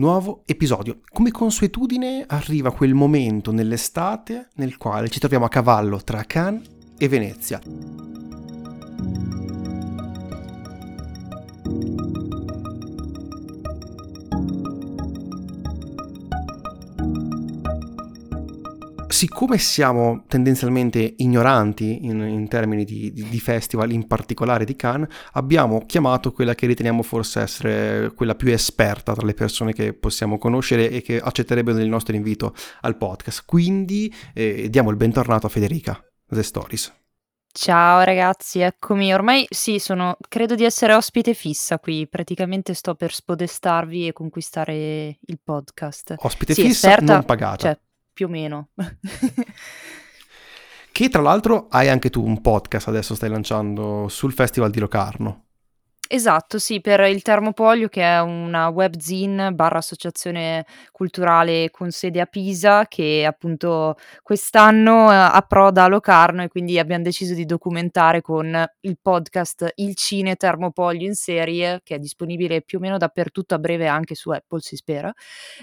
nuovo episodio. Come consuetudine arriva quel momento nell'estate nel quale ci troviamo a cavallo tra Cannes e Venezia. Siccome siamo tendenzialmente ignoranti in, in termini di, di, di, festival, in particolare di Cannes, abbiamo chiamato quella che riteniamo forse essere quella più esperta tra le persone che possiamo conoscere e che accetterebbero il nostro invito al podcast. Quindi eh, diamo il bentornato a Federica, The Stories. Ciao ragazzi, eccomi. Ormai sì, sono, credo di essere ospite fissa qui. Praticamente sto per spodestarvi e conquistare il podcast. Ospite sì, fissa, esperta, non pagata. Cioè, più o meno. che tra l'altro hai anche tu un podcast adesso stai lanciando sul Festival di Locarno. Esatto, sì, per il Termopolio che è una webzine barra associazione culturale con sede a Pisa che appunto quest'anno eh, approda a Locarno e quindi abbiamo deciso di documentare con il podcast Il Cine Termopolio in serie che è disponibile più o meno dappertutto a breve anche su Apple si spera.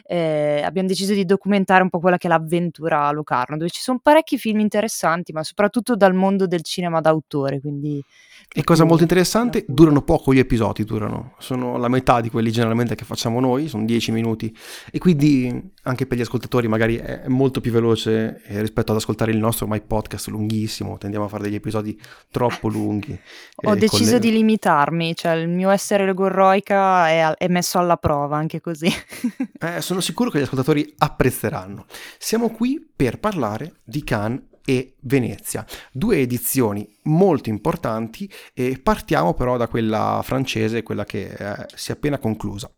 Eh, abbiamo deciso di documentare un po' quella che è l'avventura a Locarno dove ci sono parecchi film interessanti ma soprattutto dal mondo del cinema d'autore quindi... E cosa molto interessante, durano poco gli episodi durano, sono la metà di quelli generalmente che facciamo noi, sono 10 minuti e quindi anche per gli ascoltatori magari è molto più veloce eh, rispetto ad ascoltare il nostro My Podcast lunghissimo, tendiamo a fare degli episodi troppo lunghi. Ho eh, deciso le... di limitarmi, cioè il mio essere logorroica è, è messo alla prova anche così. eh, sono sicuro che gli ascoltatori apprezzeranno. Siamo qui per parlare di Cannes e Venezia. Due edizioni molto importanti e partiamo però da quella francese, quella che eh, si è appena conclusa.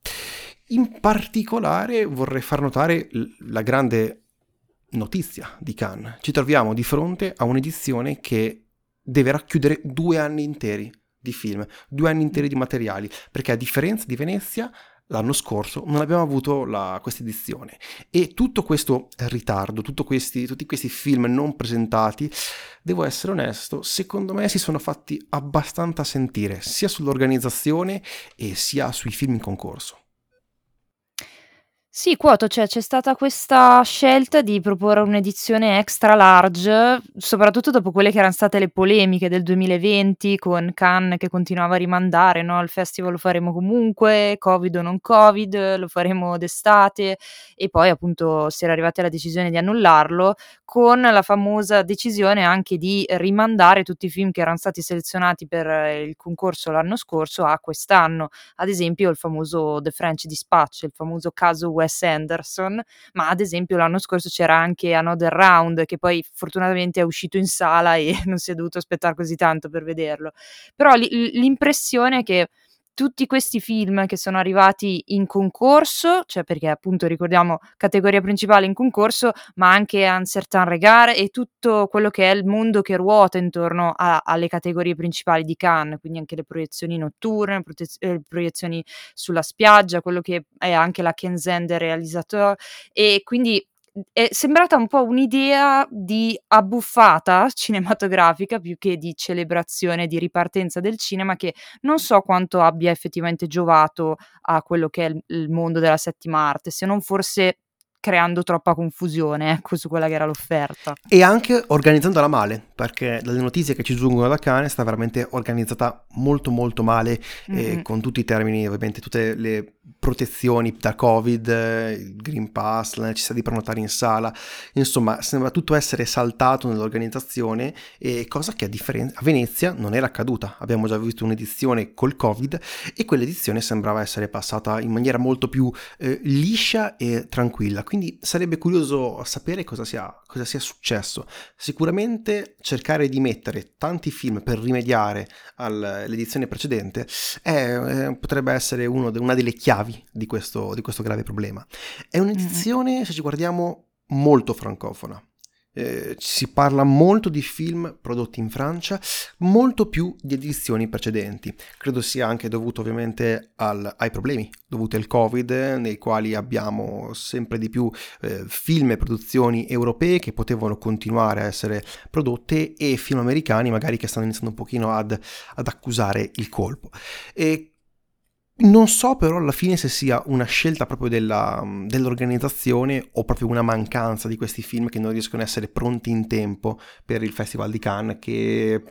In particolare vorrei far notare la grande notizia di Cannes. Ci troviamo di fronte a un'edizione che deve racchiudere due anni interi di film, due anni interi di materiali, perché a differenza di Venezia l'anno scorso non abbiamo avuto questa edizione e tutto questo ritardo, questi, tutti questi film non presentati, devo essere onesto, secondo me si sono fatti abbastanza sentire sia sull'organizzazione e sia sui film in concorso. Sì, quoto, cioè c'è stata questa scelta di proporre un'edizione extra large, soprattutto dopo quelle che erano state le polemiche del 2020 con Cannes che continuava a rimandare, no? Il festival lo faremo comunque, Covid o non Covid, lo faremo d'estate e poi appunto si era arrivati alla decisione di annullarlo con la famosa decisione anche di rimandare tutti i film che erano stati selezionati per il concorso l'anno scorso a quest'anno, ad esempio il famoso The French Dispatch, il famoso caso Wes Anderson, ma ad esempio l'anno scorso c'era anche Another Round che poi fortunatamente è uscito in sala e non si è dovuto aspettare così tanto per vederlo. Però l- l'impressione è che tutti questi film che sono arrivati in concorso, cioè perché appunto ricordiamo categoria principale in concorso, ma anche Un Certain Regard e tutto quello che è il mondo che ruota intorno a, alle categorie principali di Cannes, quindi anche le proiezioni notturne, prote- eh, proiezioni sulla spiaggia, quello che è anche la Kenzende realizzatore e quindi è sembrata un po' un'idea di abbuffata cinematografica più che di celebrazione, di ripartenza del cinema che non so quanto abbia effettivamente giovato a quello che è il, il mondo della settima arte, se non forse creando troppa confusione ecco, su quella che era l'offerta. E anche organizzandola male, perché dalle notizie che ci giungono da Cane sta veramente organizzata molto molto male, mm-hmm. eh, con tutti i termini, ovviamente tutte le protezioni da Covid, il Green Pass, la necessità di prenotare in sala, insomma sembra tutto essere saltato nell'organizzazione e cosa che a, differen- a Venezia non era accaduta. Abbiamo già visto un'edizione col Covid e quell'edizione sembrava essere passata in maniera molto più eh, liscia e tranquilla. Quindi sarebbe curioso sapere cosa sia, cosa sia successo. Sicuramente cercare di mettere tanti film per rimediare all'edizione precedente è, eh, potrebbe essere de- una delle chiavi chiavi di questo, di questo grave problema. È un'edizione, mm. se ci guardiamo, molto francofona. Eh, si parla molto di film prodotti in Francia, molto più di edizioni precedenti. Credo sia anche dovuto ovviamente al, ai problemi dovuti al Covid, nei quali abbiamo sempre di più eh, film e produzioni europee che potevano continuare a essere prodotte e film americani magari che stanno iniziando un pochino ad, ad accusare il colpo. E Non so però alla fine se sia una scelta proprio della, dell'organizzazione o proprio una mancanza di questi film che non riescono a essere pronti in tempo per il Festival di Cannes che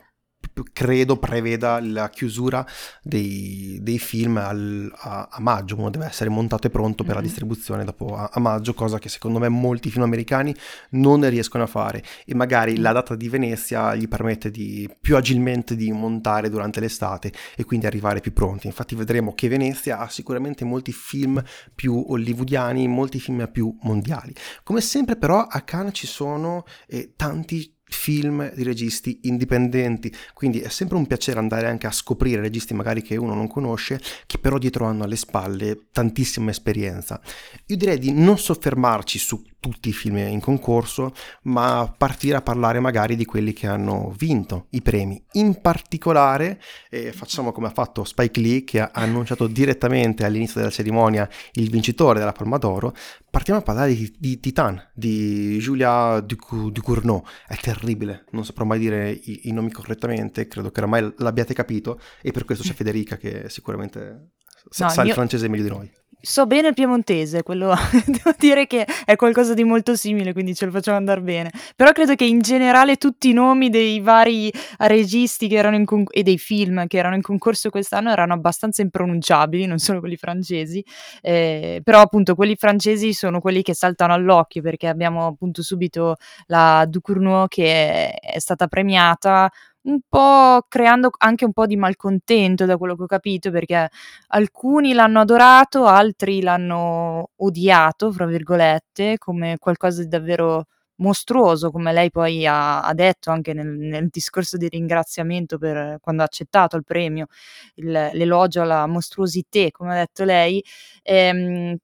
credo preveda la chiusura dei, dei film al, a, a, maggio, uno deve essere montato e pronto per mm-hmm. la distribuzione dopo a, a, maggio, cosa che secondo me molti film americani non riescono a fare e magari la data di Venezia gli permette di, più agilmente di montare durante l'estate e quindi arrivare più pronti. Infatti vedremo che Venezia ha sicuramente molti film più hollywoodiani, molti film più mondiali. Come sempre però a Cannes ci sono eh, tanti film di registi indipendenti, quindi è sempre un piacere andare anche a scoprire registi magari che uno non conosce, che però dietro hanno alle spalle tantissima esperienza. Io direi di non soffermarci su tutti i film in concorso, ma partire a parlare magari di quelli che hanno vinto i premi. In particolare eh, facciamo come ha fatto Spike Lee che ha annunciato direttamente all'inizio della cerimonia il vincitore della Palma d'Oro. Partiamo a parlare di, di Titan, di Julia Ducournau. È terribile, non saprò mai dire i, i nomi correttamente, credo che oramai l'abbiate capito e per questo c'è Federica che sicuramente sa, no, sa il francese meglio di noi. So bene il piemontese, quello devo dire che è qualcosa di molto simile, quindi ce lo facciamo andare bene. Però credo che in generale tutti i nomi dei vari registi con- e dei film che erano in concorso quest'anno erano abbastanza impronunciabili, non solo quelli francesi, eh, però appunto quelli francesi sono quelli che saltano all'occhio perché abbiamo appunto subito la Ducournau che è stata premiata un po' creando anche un po' di malcontento da quello che ho capito, perché alcuni l'hanno adorato, altri l'hanno odiato, fra virgolette, come qualcosa di davvero mostruoso, come lei poi ha, ha detto anche nel, nel, discorso di ringraziamento per quando ha accettato il premio, il, l'elogio alla mostruosità, come ha detto lei. Ehm,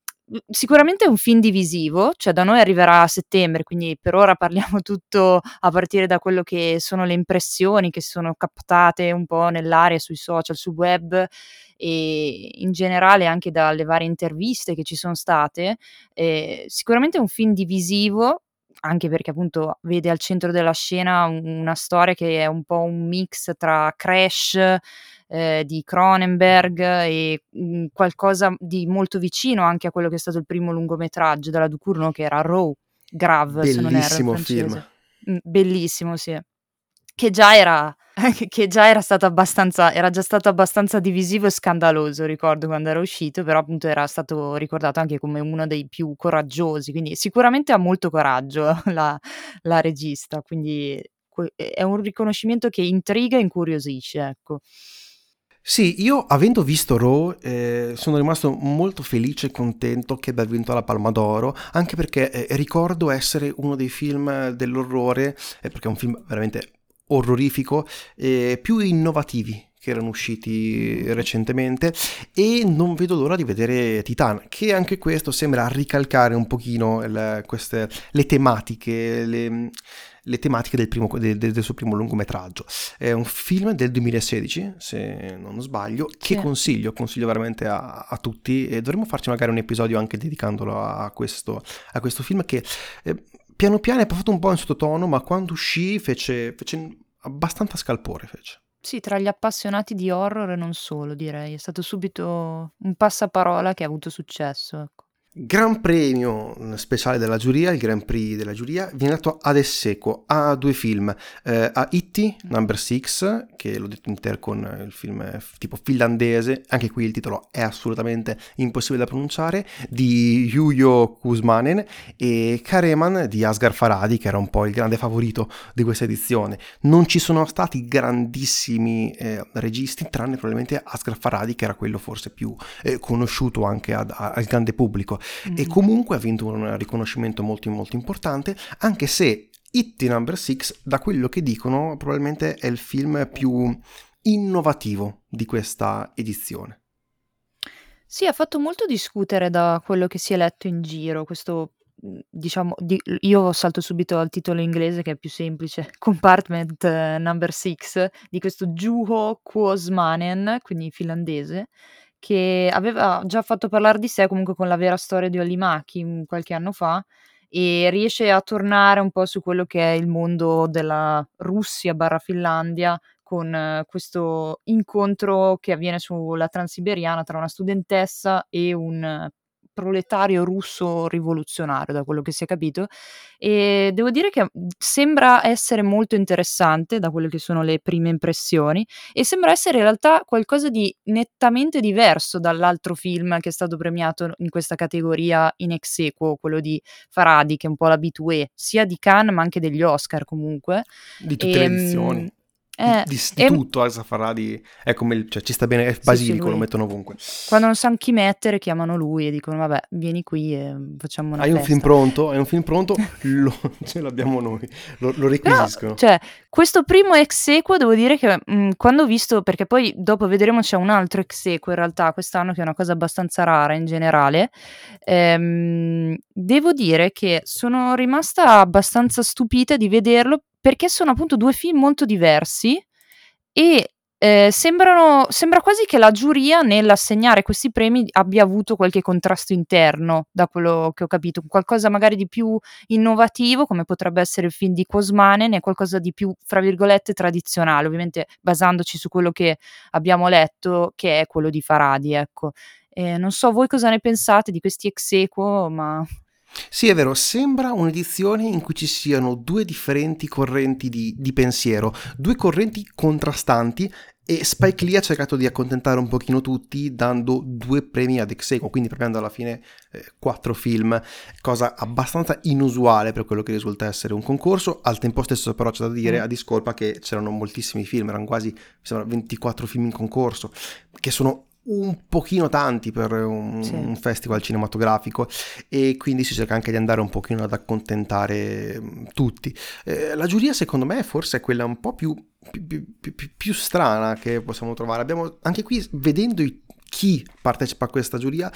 sicuramente è un film divisivo, cioè da noi arriverà a settembre, quindi per ora parliamo tutto a partire da quello che sono le impressioni che sono captate un po' nell'aria sui social, sul web e in generale anche dalle varie interviste che ci sono state. Eh, sicuramente è un film divisivo, anche perché appunto vede al centro della scena una storia che è un po' un mix tra Crash, eh, di Cronenberg e mh, mhmm, qualcosa di molto vicino anche a quello che è stato il primo lungometraggio della Ducournau che era Raw, Grave, bellissimo film. Mh, bellissimo, sì. Che già era che già era stato abbastanza era già stato abbastanza divisivo e scandaloso, ricordo quando era uscito, però appunto era stato ricordato anche come uno dei più coraggiosi, quindi sicuramente ha molto coraggio la, la regista, quindi è un riconoscimento che intriga e incuriosisce, ecco. Sì, io avendo visto Raw eh, sono rimasto molto felice e contento che abbia vinto la Palma d'Oro, anche perché eh, ricordo essere uno dei film dell'orrore, eh, perché è un film veramente orrorifico, eh, più innovativi che erano usciti recentemente e non vedo l'ora di vedere Titan che anche questo sembra ricalcare un pochino le, queste, le tematiche le, le tematiche del, primo, del, del, suo primo lungometraggio. È un film del 2016, se non sbaglio, che sì. consiglio, consiglio veramente a, a, tutti e dovremmo farci magari un episodio anche dedicandolo a questo, a questo film che eh, piano piano è passato un po' in sottotono, ma quando uscì fece, fece abbastanza scalpore. Fece. Sì, tra gli appassionati di horror e non solo, direi. È stato subito un passaparola che ha avuto successo. Ecco. Gran premio speciale della giuria, il Grand Prix della giuria, viene dato ad Esseco a due film, eh, a Itti, Number 6, che l'ho detto inter con il film eh, tipo finlandese, anche qui il titolo è assolutamente impossibile da pronunciare, di Yuyo Kuzmanen e Kareman di Asghar Faradi, che era un po' il grande favorito di questa edizione. Non ci sono stati grandissimi eh, registi, tranne probabilmente Asghar Faradi, che era quello forse più eh, conosciuto anche ad, a, al grande pubblico mm. e comunque ha vinto un riconoscimento molto molto importante, anche se It Number 6, da quello che dicono, probabilmente è il film più innovativo di questa edizione. Sì, ha fatto molto discutere da quello che si è letto in giro, questo mhmm, diciamo, di, io salto subito al titolo inglese che è più semplice, Compartment uh, Number 6, di questo Juho Kuosmanen, quindi finlandese, che aveva già fatto parlare di sé comunque con la vera storia di Olimaki mm, qualche anno fa e riesce a tornare un po' su quello che è il mondo della Russia barra Finlandia con uh, questo incontro che avviene sulla Transiberiana tra una studentessa e un proletario russo rivoluzionario, da quello che si è capito. E devo dire che mhmm, sembra essere molto interessante da quelle che sono le prime impressioni e sembra essere in realtà qualcosa di nettamente diverso dall'altro film che è stato premiato in questa categoria in ex equo, quello di Faradi, che è un po' l'abitué, sia di Cannes ma anche degli Oscar comunque. Di tutte e, le ehm, edizioni. Eh, di, di e... tutto Al Safaradi è come il, cioè, ci sta bene, è basilico, sì, sì, lo mettono ovunque. Quando non sanno chi mettere, chiamano lui e dicono: Vabbè, vieni qui e facciamo una Hai festa. un film pronto? Hai un film pronto? lo, ce l'abbiamo noi, lo, lo requisiscono. Però, cioè, questo primo ex equo devo dire che mh, mm, quando ho visto, perché poi dopo vedremo c'è un altro ex equo in realtà quest'anno che è una cosa abbastanza rara in generale, ehm, devo dire che sono rimasta abbastanza stupita di vederlo perché sono appunto due film molto diversi e eh, sembrano, sembra quasi che la giuria nell'assegnare questi premi abbia avuto qualche contrasto interno, da quello che ho capito, qualcosa magari di più innovativo, come potrebbe essere il film di Cosmanen, e qualcosa di più, fra virgolette, tradizionale, ovviamente basandoci su quello che abbiamo letto, che è quello di Faradi, ecco. Eh, non so voi cosa ne pensate di questi ex equo, ma sì, è vero, sembra un'edizione in cui ci siano due differenti correnti di, di, pensiero, due correnti contrastanti e Spike Lee ha cercato di accontentare un pochino tutti dando due premi ad Execo, quindi premiando alla fine eh, quattro film, cosa abbastanza inusuale per quello che risulta essere un concorso. Al tempo stesso però c'è da dire mm. a discolpa che c'erano moltissimi film, erano quasi, mi sembra, 24 film in concorso, che sono un pochino tanti per un, sì. un, festival cinematografico e quindi si cerca anche di andare un pochino ad accontentare mm, tutti. Eh, la giuria secondo me forse è quella un po' più, più, più, più strana che possiamo trovare. Abbiamo anche qui vedendo i chi partecipa a questa giuria,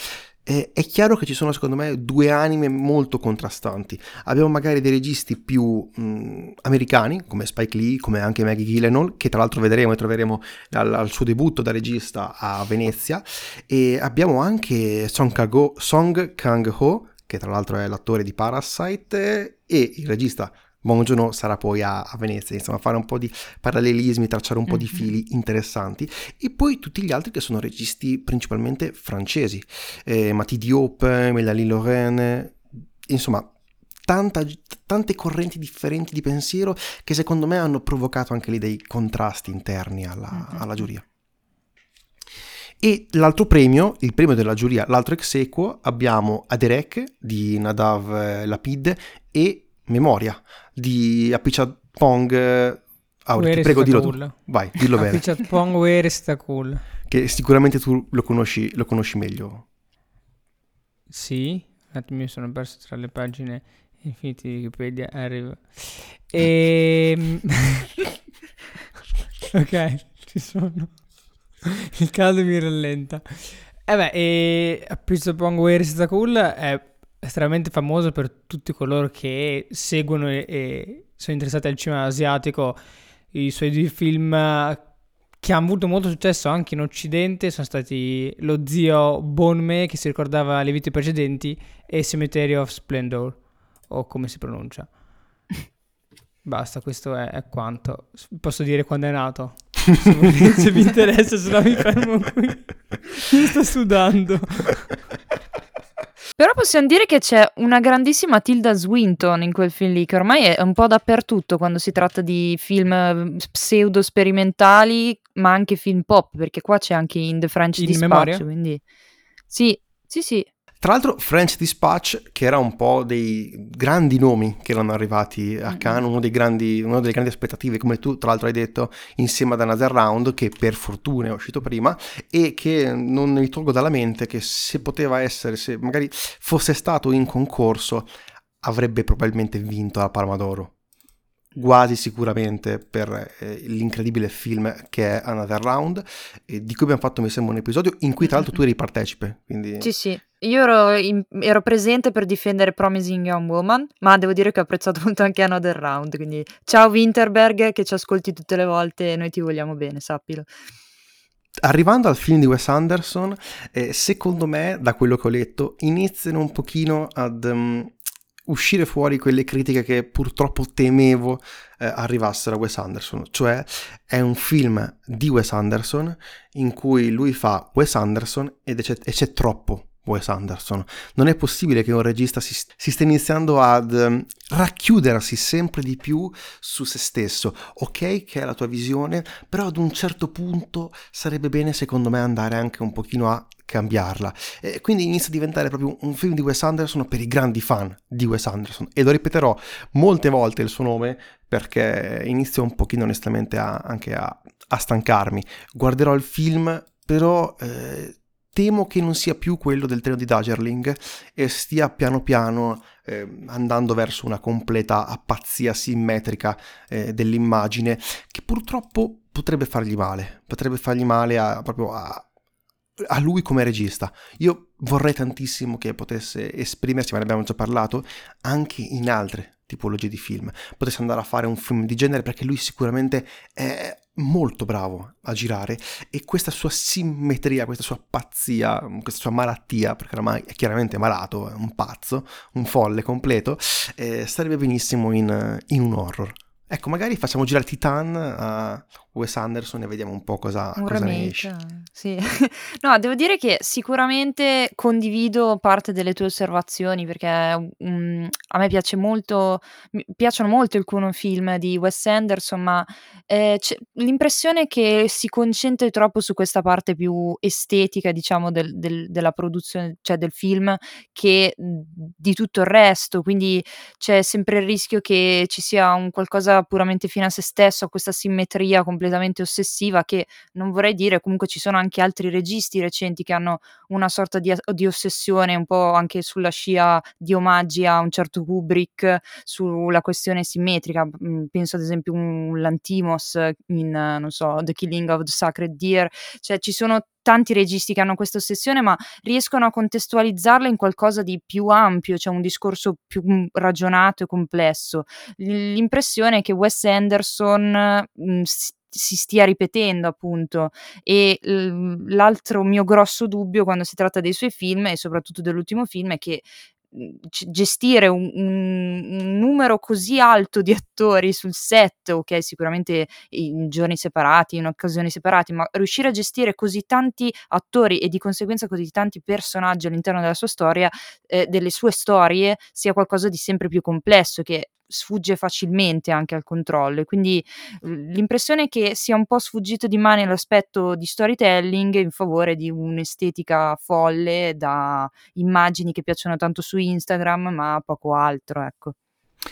eh, è chiaro che ci sono secondo me due anime molto contrastanti. Abbiamo magari dei registi più mh, americani, come Spike Lee, come anche Maggie Gyllenhaal, che tra l'altro vedremo e troveremo al, al suo debutto da regista a Venezia, e abbiamo anche Song, Kang-ho, Song Kang-ho, che tra l'altro è l'attore di Parasite, e il regista Joon sarà poi a, a, Venezia, insomma, fare un po' di parallelismi, tracciare un po' di mhm. fili interessanti. E poi tutti gli altri che sono registi principalmente francesi, eh, Mati Diop, Mélanie Lorraine, insomma, tanta, tante correnti differenti di pensiero che secondo me hanno provocato anche lì dei contrasti interni alla, mm-hmm. alla giuria. E l'altro premio, il premio della giuria, l'altro ex equo, abbiamo Aderek di Nadav Lapid e Memoria di Apichatpong. Ah, ti prego, dillo cool. tu. Vai, dillo bene. Apichatpong Where sta cool. Che sicuramente tu lo conosci, lo conosci meglio. Sì, un attimo mi sono perso tra le pagine infinite di Wikipedia. Arrivo. E... Ehm, ok, ci sono. Il caldo mi rallenta. E eh beh, e Apichatpong Where sta cool è estremamente famoso per tutti coloro che seguono e, e sono interessati al cinema asiatico. I suoi due film che hanno avuto molto successo anche in Occidente sono stati Lo zio Bonme, che si ricordava le vite precedenti, e Cemetery of Splendor, o come si pronuncia. Basta, questo è, è, quanto. Posso dire quando è nato? se, se vi interessa, se no mi fermo qui. Mi sto sudando. Però possiamo dire che c'è una grandissima Tilda Swinton in quel film lì, che ormai è un po' dappertutto quando si tratta di film mm, pseudo sperimentali, ma anche film pop, perché qua c'è anche In The French in Dispatch, memoria? quindi... Sì, sì, sì. Tra l'altro French Dispatch, che era un po' dei grandi nomi che erano arrivati a Cannes, uno dei grandi, una delle grandi aspettative, come tu tra l'altro hai detto, insieme ad Another Round, che per fortuna è uscito prima, e che non mi tolgo dalla mente che se poteva essere, se magari fosse stato in concorso, avrebbe probabilmente vinto la Palma d'Oro. Quasi sicuramente per eh, l'incredibile film che è Another Round, eh, di cui abbiamo fatto mi sembra un episodio in cui tra l'altro tu eri partecipe. Quindi... Sì, sì, io ero, in, ero, presente per difendere Promising Young Woman, ma devo dire che ho apprezzato molto anche Another Round, quindi ciao Winterberg che ci ascolti tutte le volte e noi ti vogliamo bene, sappilo. Arrivando al film di Wes Anderson, eh, secondo me, da quello che ho letto, iniziano un pochino ad um, uscire fuori quelle critiche che purtroppo temevo eh, arrivassero a Wes Anderson, cioè è un film di Wes Anderson in cui lui fa Wes Anderson ed c'è, e c'è troppo Wes Anderson. Non è possibile che un regista si, si stia iniziando ad um, racchiudersi sempre di più su se stesso. Ok che è la tua visione, però ad un certo punto sarebbe bene secondo me andare anche un pochino a cambiarla. E quindi inizia a diventare proprio un film di Wes Anderson per i grandi fan di Wes Anderson. E lo ripeterò molte volte il suo nome perché inizio un pochino onestamente a, anche a, a, stancarmi. Guarderò il film, però eh, temo che non sia più quello del treno di Dagerling e stia piano piano eh, andando verso una completa pazzia simmetrica eh, dell'immagine che purtroppo potrebbe fargli male, potrebbe fargli male a, proprio a, a lui come regista. Io vorrei tantissimo che potesse esprimersi, ma ne abbiamo già parlato, anche in altre tipologie di film. Potesse andare a fare un film di genere perché lui sicuramente è molto bravo a girare e questa sua simmetria, questa sua pazzia, questa sua malattia, perché ormai è chiaramente malato, è un pazzo, un folle completo, eh, starebbe benissimo in, in un horror. Ecco, magari facciamo girare Titan a Wes Anderson e vediamo un po' cosa, cosa ne esce. Sì. no, devo dire che sicuramente condivido parte delle tue osservazioni perché um, a me piace molto, mi piacciono molto alcuni film di Wes Anderson, ma eh, l'impressione che si concentri troppo su questa parte più estetica, diciamo, del, del, della produzione, cioè del film, che di tutto il resto. Quindi c'è sempre il rischio che ci sia un qualcosa puramente fine a se stesso, a questa simmetria completamente ossessiva che non vorrei dire, comunque ci sono anche altri registi recenti che hanno una sorta di, di ossessione un po' anche sulla scia di omaggi a un certo Kubrick sulla questione simmetrica, mm, penso ad esempio un Lantimos in, non so, The Killing of the Sacred Deer, cioè ci sono tanti registi che hanno questa ossessione, ma riescono a contestualizzarla in qualcosa di più ampio, cioè un discorso più mm, ragionato e complesso. L'impressione è che Wes Anderson mh, mm, si stia ripetendo appunto e l'altro mio grosso dubbio quando si tratta dei suoi film e soprattutto dell'ultimo film è che gestire un, un, un, numero così alto di attori sul set, ok, sicuramente in giorni separati, in occasioni separate, ma riuscire a gestire così tanti attori e di conseguenza così tanti personaggi all'interno della sua storia, eh, delle sue storie, sia qualcosa di sempre più complesso che sfugge facilmente anche al controllo e quindi l'impressione è che sia un po' sfuggito di mano l'aspetto di storytelling in favore di un'estetica folle da immagini che piacciono tanto su Instagram ma poco altro, ecco.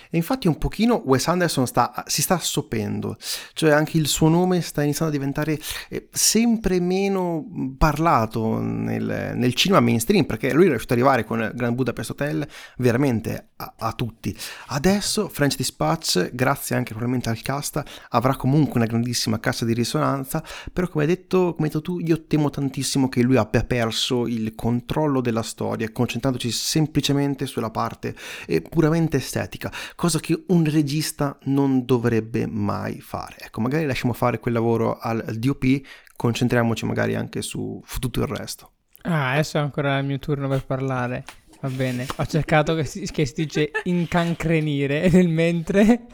E infatti un pochino Wes Anderson sta, si sta assopendo, cioè anche il suo nome sta iniziando a diventare eh, sempre meno parlato nel, nel, cinema mainstream, perché lui è riuscito ad arrivare con Grand Budapest Hotel veramente a, a, tutti. Adesso French Dispatch, grazie anche probabilmente al cast, avrà comunque una grandissima cassa di risonanza, però come hai detto, come hai detto tu, io temo tantissimo che lui abbia perso il controllo della storia, concentrandoci semplicemente sulla parte eh, puramente estetica cosa che un regista non dovrebbe mai fare. Ecco, magari lasciamo fare quel lavoro al, al DOP, concentriamoci magari anche su, su tutto il resto. Ah, adesso è ancora il mio turno per parlare. Va bene, ho cercato che si, che si dice incancrenire nel mentre.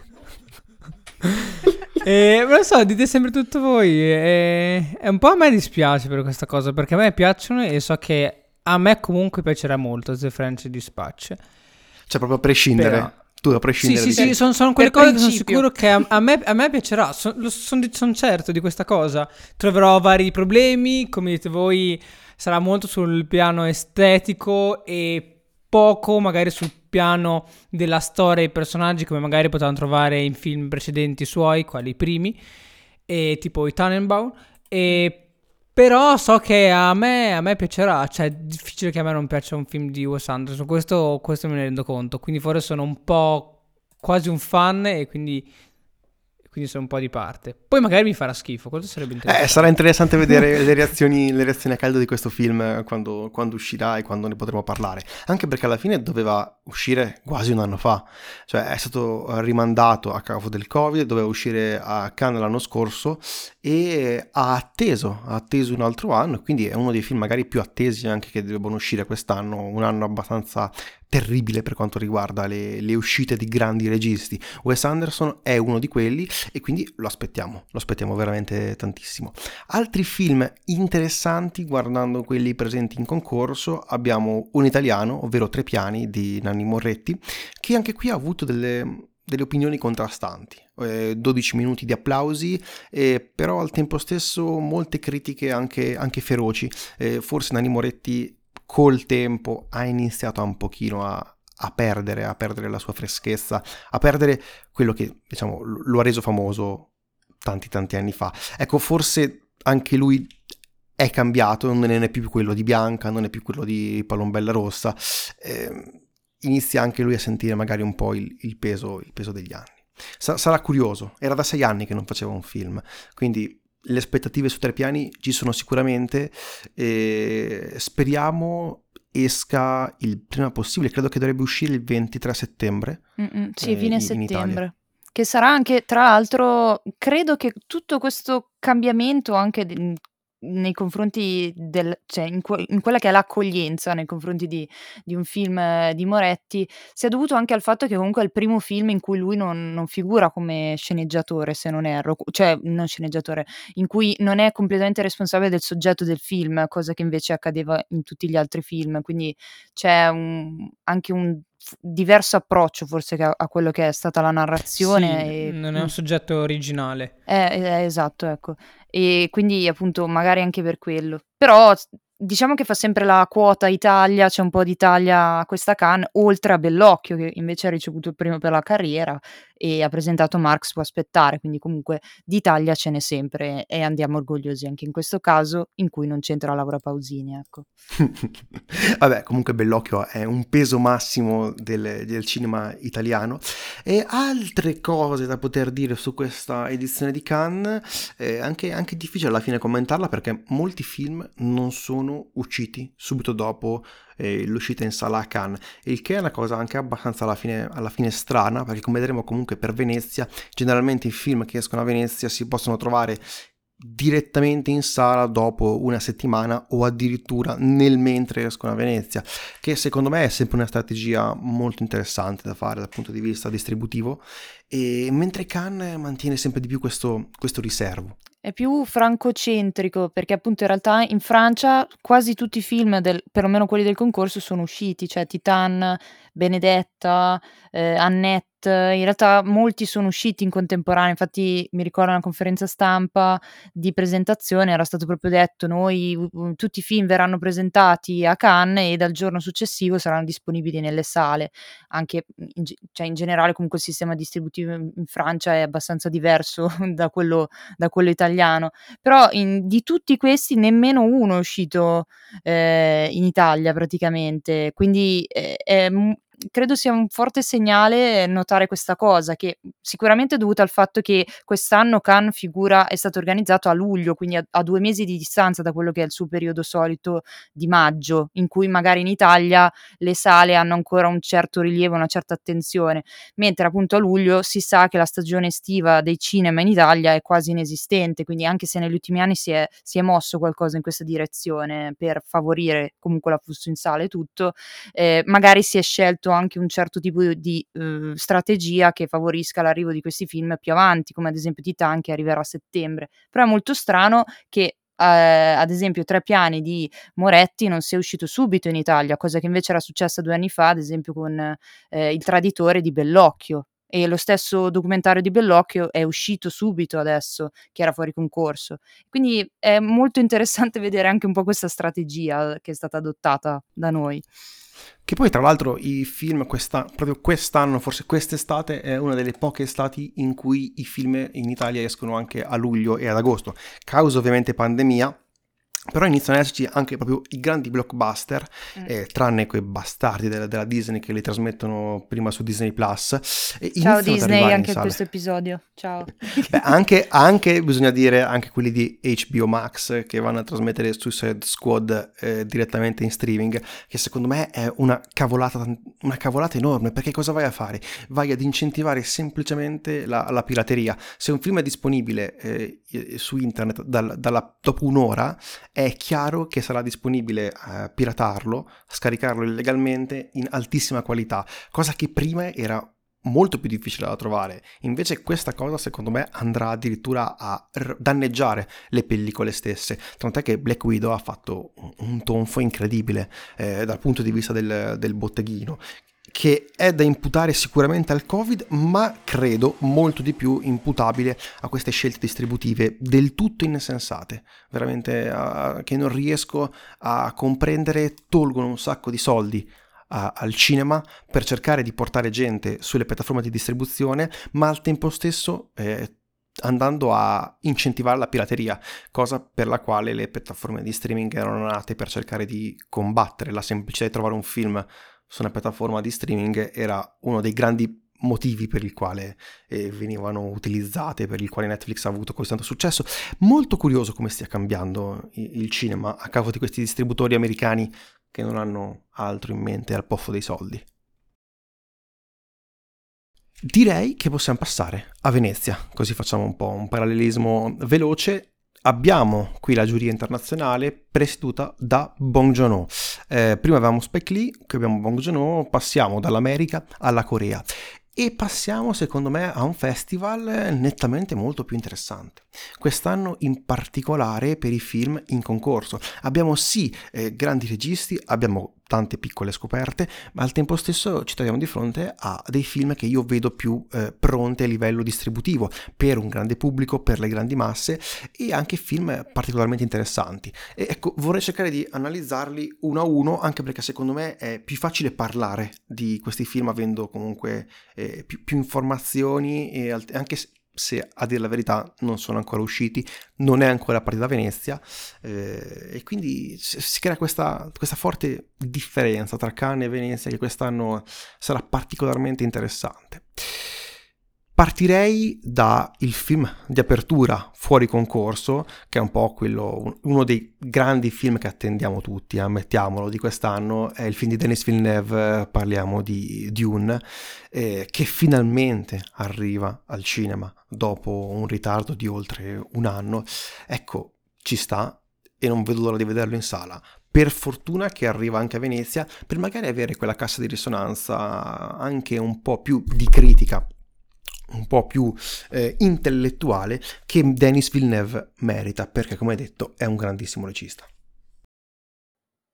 e, non lo so, dite sempre tutto voi. E, e, un po' a me dispiace per questa cosa perché a me piacciono e so che a me comunque piacerà molto The French Dispatch. Cioè, proprio a prescindere. Però, a prescindere. Sì, sì, sì, sono, sono quelle cose che sono sicuro che a, a, me, a me, piacerà, sono son, son certo di questa cosa. Troverò vari problemi, come dite voi, sarà molto sul piano estetico e poco magari sul piano della storia e i personaggi come magari potevano trovare in film precedenti suoi, quali i primi, e tipo i Tannenbaum. E però so che a me, a me, piacerà, cioè è difficile che a me non piaccia un film di Wes Anderson, questo, questo me ne rendo conto, quindi forse sono un po' quasi un fan e quindi quindi sono un po' di parte. Poi magari mi farà schifo, questo sarebbe interessante. Eh, sarà interessante vedere le reazioni, le reazioni a caldo di questo film quando, quando, uscirà e quando ne potremo parlare. Anche perché alla fine doveva uscire quasi un anno fa, cioè è stato rimandato a causa del Covid, doveva uscire a Cannes l'anno scorso e ha atteso, ha atteso un altro anno, quindi è uno dei film magari più attesi anche che devono uscire quest'anno, un anno abbastanza terribile per quanto riguarda le, le, uscite di grandi registi. Wes Anderson è uno di quelli e quindi lo aspettiamo, lo aspettiamo veramente tantissimo. Altri film interessanti, guardando quelli presenti in concorso, abbiamo un italiano, ovvero Tre piani di Nanni Morretti, che anche qui ha avuto delle delle opinioni contrastanti, eh, 12 minuti di applausi, eh, però al tempo stesso molte critiche anche, anche feroci. Eh, forse Nani Moretti col tempo ha iniziato un pochino a, a, perdere, a perdere la sua freschezza, a perdere quello che diciamo lo ha reso famoso tanti tanti anni fa. Ecco, forse anche lui è cambiato, non è più quello di Bianca, non è più quello di Palombella Rossa. Eh, inizia anche lui a sentire magari un po' il, il, peso, il peso, degli anni. Sa- sarà curioso, era da sei anni che non faceva un film, quindi le aspettative su tre piani ci sono sicuramente e speriamo esca il prima possibile, credo che dovrebbe uscire il 23 settembre. Mm-mm, sì, eh, fine in, settembre. Che sarà anche, tra l'altro, credo che tutto questo cambiamento anche nei confronti del cioè in, que- in, quella che è l'accoglienza nei confronti di, di, un film di Moretti sia dovuto anche al fatto che comunque è il primo film in cui lui non, non figura come sceneggiatore se non erro, cioè non sceneggiatore, in cui non è completamente responsabile del soggetto del film, cosa che invece accadeva in tutti gli altri film, quindi c'è un, anche un diverso approccio forse a, a, quello che è stata la narrazione. Sì, e, non è un soggetto originale. Eh, eh, esatto, ecco. E quindi appunto magari anche per quello. Però diciamo che fa sempre la quota Italia, c'è un po' d'Italia a questa Cannes, oltre a Bellocchio che invece ha ricevuto il premio per la carriera e ha presentato Marx può aspettare, quindi comunque d'Italia ce n'è sempre e andiamo orgogliosi anche in questo caso in cui non c'entra Laura Pausini, ecco. Vabbè, comunque Bellocchio è un peso massimo del, del cinema italiano e altre cose da poter dire su questa edizione di Cannes, eh, anche, anche difficile alla fine commentarla perché molti film non sono usciti subito dopo eh, l'uscita in sala a Cannes, il che è una cosa anche abbastanza alla fine, alla fine strana, perché come vedremo comunque per Venezia, generalmente i film che escono a Venezia si possono trovare direttamente in sala dopo una settimana o addirittura nel mentre escono a Venezia, che secondo me è sempre una strategia molto interessante da fare dal punto di vista distributivo, e mentre Cannes mantiene sempre di più questo, questo riservo. È più francocentrico perché appunto in realtà in Francia quasi tutti i film, del, perlomeno quelli del concorso, sono usciti, cioè Titan, Benedetta, eh, Annette, in realtà molti sono usciti in contemporanea, infatti mi ricordo una conferenza stampa di presentazione, era stato proprio detto noi tutti i film verranno presentati a Cannes e dal giorno successivo saranno disponibili nelle sale, anche in, cioè in generale comunque il sistema distributivo in Francia è abbastanza diverso da quello, da quello italiano, però in, di tutti questi nemmeno uno è uscito eh, in Italia praticamente, quindi eh, è, credo sia un forte segnale notare questa cosa, che sicuramente è dovuta al fatto che quest'anno Cannes figura è stato organizzato a luglio, quindi a, a, due mesi di distanza da quello che è il suo periodo solito di maggio, in cui magari in Italia le sale hanno ancora un certo rilievo, una certa attenzione, mentre appunto a luglio si sa che la stagione estiva dei cinema in Italia è quasi inesistente, quindi anche se negli ultimi anni si è, si è mosso qualcosa in questa direzione per favorire comunque l'afflusso in sale e tutto, eh, magari si è scelto anche un certo tipo di uh, strategia che favorisca l'arrivo di questi film più avanti, come ad esempio Titan che arriverà a settembre. Però è molto strano che Uh, ad esempio Tre piani di Moretti non sia uscito subito in Italia, cosa che invece era successa due anni fa, ad esempio con uh, Il traditore di Bellocchio. E lo stesso documentario di Bellocchio è uscito subito adesso, che era fuori concorso. Quindi è molto interessante vedere anche un po' questa strategia che è stata adottata da noi. Che poi tra l'altro i film questa, proprio quest'anno, forse quest'estate, è una delle poche estati in cui i film in Italia escono anche a luglio e ad agosto. Causa ovviamente pandemia, però iniziano ad esserci anche proprio i grandi blockbuster, mm. eh, tranne quei bastardi della, della, Disney che li trasmettono prima su Disney Plus. Ciao Disney anche in questo episodio, ciao. Beh, anche, anche, bisogna dire, anche quelli di HBO Max che vanno a trasmettere Suicide Squad eh, direttamente in streaming, che secondo me è una cavolata, una cavolata enorme, perché cosa vai a fare? Vai ad incentivare semplicemente la, la pirateria. Se un film è disponibile eh, su internet dal, dalla, dopo un'ora, è chiaro che sarà disponibile a piratarlo, scaricarlo illegalmente in altissima qualità, cosa che prima era molto più difficile da trovare. Invece questa cosa secondo me andrà addirittura a danneggiare le pellicole stesse, tant'è che Black Widow ha fatto un tonfo incredibile eh, dal punto di vista del, del botteghino che è da imputare sicuramente al Covid, ma credo molto di più imputabile a queste scelte distributive del tutto insensate, veramente uh, che non riesco a comprendere, tolgono un sacco di soldi a, al cinema per cercare di portare gente sulle piattaforme di distribuzione, ma al tempo stesso eh, andando a incentivare la pirateria, cosa per la quale le piattaforme di streaming erano nate per cercare di combattere la semplicità di trovare un film su una piattaforma di streaming era uno dei grandi motivi per il quale eh, venivano utilizzate, per il quale Netflix ha avuto così tanto successo. Molto curioso come stia cambiando il, cinema a causa di questi distributori americani che non hanno altro in mente al poffo dei soldi. Direi che possiamo passare a Venezia, così facciamo un po' un parallelismo veloce abbiamo qui la giuria internazionale presieduta da Bong Joon-ho. Eh, prima avevamo Spike Lee, qui abbiamo Bong Joon-ho, passiamo dall'America alla Corea e passiamo secondo me a un festival nettamente molto più interessante. Quest'anno in particolare per i film in concorso. Abbiamo sì eh, grandi registi, abbiamo tante piccole scoperte, ma al tempo stesso ci troviamo di fronte a dei film che io vedo più eh, pronti a livello distributivo per un grande pubblico, per le grandi masse e anche film particolarmente interessanti. E ecco, vorrei cercare di analizzarli uno a uno, anche perché secondo me è più facile parlare di questi film avendo comunque eh, più, più, informazioni e anche se a dire la verità non sono ancora usciti, non è ancora partita Venezia eh, e quindi si crea questa, questa, forte differenza tra Cannes e Venezia che quest'anno sarà particolarmente interessante. Partirei dal film di apertura fuori concorso, che è un po' quello, uno dei grandi film che attendiamo tutti, ammettiamolo, di quest'anno, è il film di Denis Villeneuve, parliamo di Dune, eh, che finalmente arriva al cinema dopo un ritardo di oltre un anno. Ecco, ci sta e non vedo l'ora di vederlo in sala. Per fortuna che arriva anche a Venezia, per magari avere quella cassa di risonanza anche un po' più di critica un po' più eh, intellettuale che Denis Villeneuve merita, perché come detto è un grandissimo regista.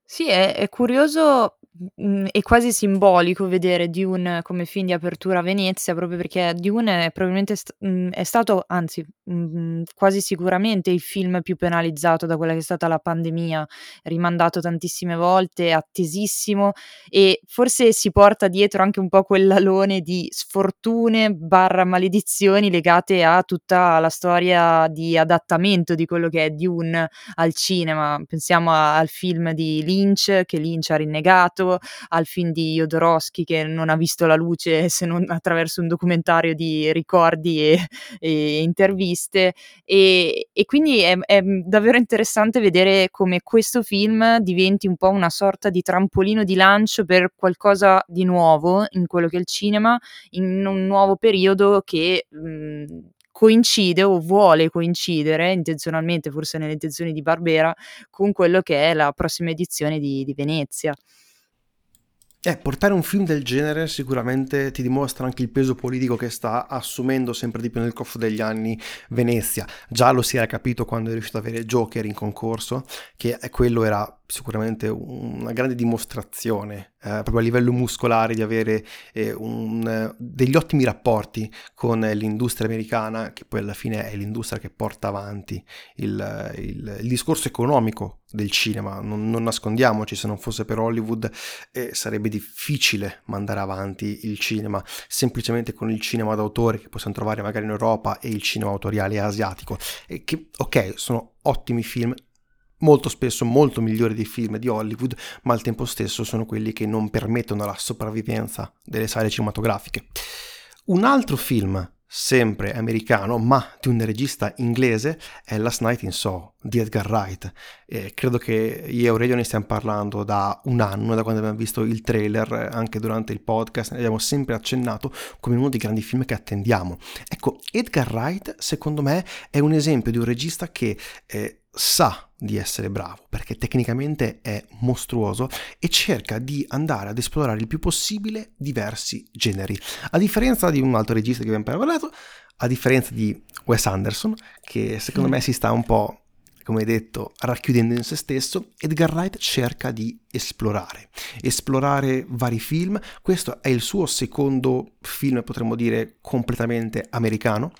Sì, è, è curioso Mhmm, è quasi simbolico vedere Dune come film di apertura a Venezia, proprio perché Dune è probabilmente st- mhmm, è stato, anzi, mhmm, quasi sicuramente il film più penalizzato da quella che è stata la pandemia, rimandato tantissime volte, attesissimo e forse si porta dietro anche un po' quell'alone di sfortune barra maledizioni legate a tutta la storia di adattamento di quello che è Dune al cinema. Pensiamo a- al film di Lynch, che Lynch ha rinnegato al film di Jodorowsky che non ha visto la luce se non attraverso un documentario di ricordi e, e interviste e, e quindi è, è, davvero interessante vedere come questo film diventi un po' una sorta di trampolino di lancio per qualcosa di nuovo in quello che è il cinema, in un nuovo periodo che mh, coincide o vuole coincidere intenzionalmente, forse nelle intenzioni di Barbera, con quello che è la prossima edizione di, di Venezia. Eh, portare un film del genere sicuramente ti dimostra anche il peso politico che sta assumendo sempre di più nel corso degli anni Venezia. Già lo si era capito quando è riuscito ad avere Joker in concorso, che quello era sicuramente una grande dimostrazione eh, proprio a livello muscolare di avere eh, un, degli ottimi rapporti con l'industria americana che poi alla fine è l'industria che porta avanti il, il, il discorso economico del cinema. Non, non, nascondiamoci se non fosse per Hollywood eh, sarebbe difficile mandare avanti il cinema semplicemente con il cinema d'autore che possiamo trovare magari in Europa e il cinema autoriale asiatico e che ok sono ottimi film molto spesso molto migliori dei film di Hollywood, ma al tempo stesso sono quelli che non permettono la sopravvivenza delle sale cinematografiche. Un altro film sempre americano, ma di un regista inglese, è Last Night in Soho di Edgar Wright. Eh, credo che io e Aurelio ne stiamo parlando da un anno, da quando abbiamo visto il trailer, anche durante il podcast, ne abbiamo sempre accennato come uno dei grandi film che attendiamo. Ecco, Edgar Wright, secondo me, è un esempio di un regista che eh, sa di essere bravo perché tecnicamente è mostruoso e cerca di andare ad esplorare il più possibile diversi generi. A differenza di un altro regista che abbiamo parlato, a differenza di Wes Anderson, che secondo me si sta un po', come detto, racchiudendo in se stesso, Edgar Wright cerca di esplorare, esplorare vari film. Questo è il suo secondo film, potremmo dire, completamente americano.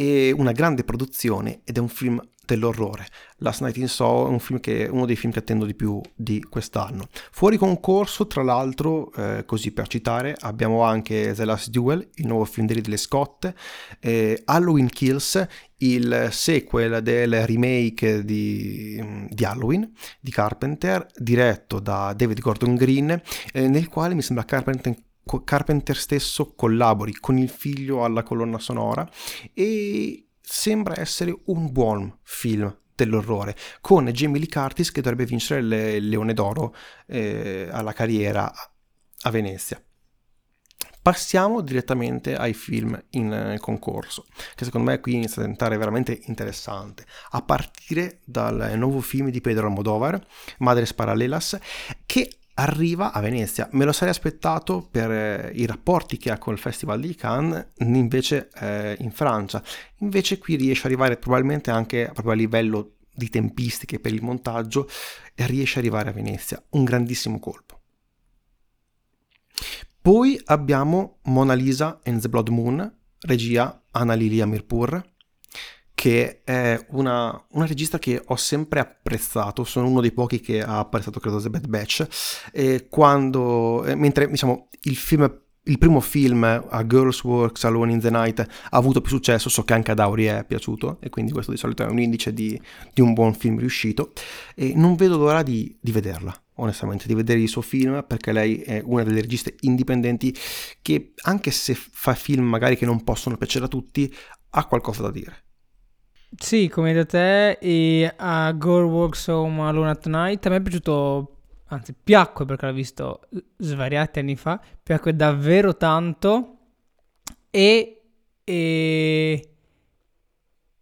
E una grande produzione ed è un film dell'orrore. Last Night in Soho è un film che, uno dei film che attendo di più di quest'anno. Fuori concorso, tra l'altro, eh, così per citare, abbiamo anche The Last Duel, il nuovo film di Ridley Scott, eh, Halloween Kills, il sequel del remake di, di, Halloween di Carpenter, diretto da David Gordon Green, eh, nel quale mi sembra Carpenter Carpenter stesso collabori con il figlio alla colonna sonora e sembra essere un buon film dell'orrore, con Jamie Lee Curtis che dovrebbe vincere il Leone d'Oro eh, alla carriera a Venezia. Passiamo direttamente ai film in eh, concorso, che secondo me qui inizia a diventare veramente interessante, a partire dal nuovo film di Pedro Almodovar, Madres Paralelas, che arriva a Venezia. Me lo sarei aspettato per eh, i rapporti che ha con il Festival di Cannes, invece eh, in Francia. Invece qui riesce ad arrivare probabilmente anche proprio a livello di tempistiche per il montaggio e riesce ad arrivare a Venezia. Un grandissimo colpo. Poi abbiamo Mona Lisa and the Blood Moon, regia Anna Lilia Mirpur, che è una, una, regista che ho sempre apprezzato, sono uno dei pochi che ha apprezzato credo The Bad Batch, e quando, eh, mentre diciamo il film il primo film, A Girls Works Alone in the Night, ha avuto più successo, so che anche ad Auri è piaciuto e quindi questo di solito è un indice di, di un buon film riuscito e non vedo l'ora di, di, vederla, onestamente, di vedere il suo film perché lei è una delle registe indipendenti che anche se fa film magari che non possono piacere a tutti, ha qualcosa da dire. Sì, come da te, e a Girl Walks Home Alone at Night a me è piaciuto, anzi piacque perché l'ho visto svariati anni fa, piacque davvero tanto e, e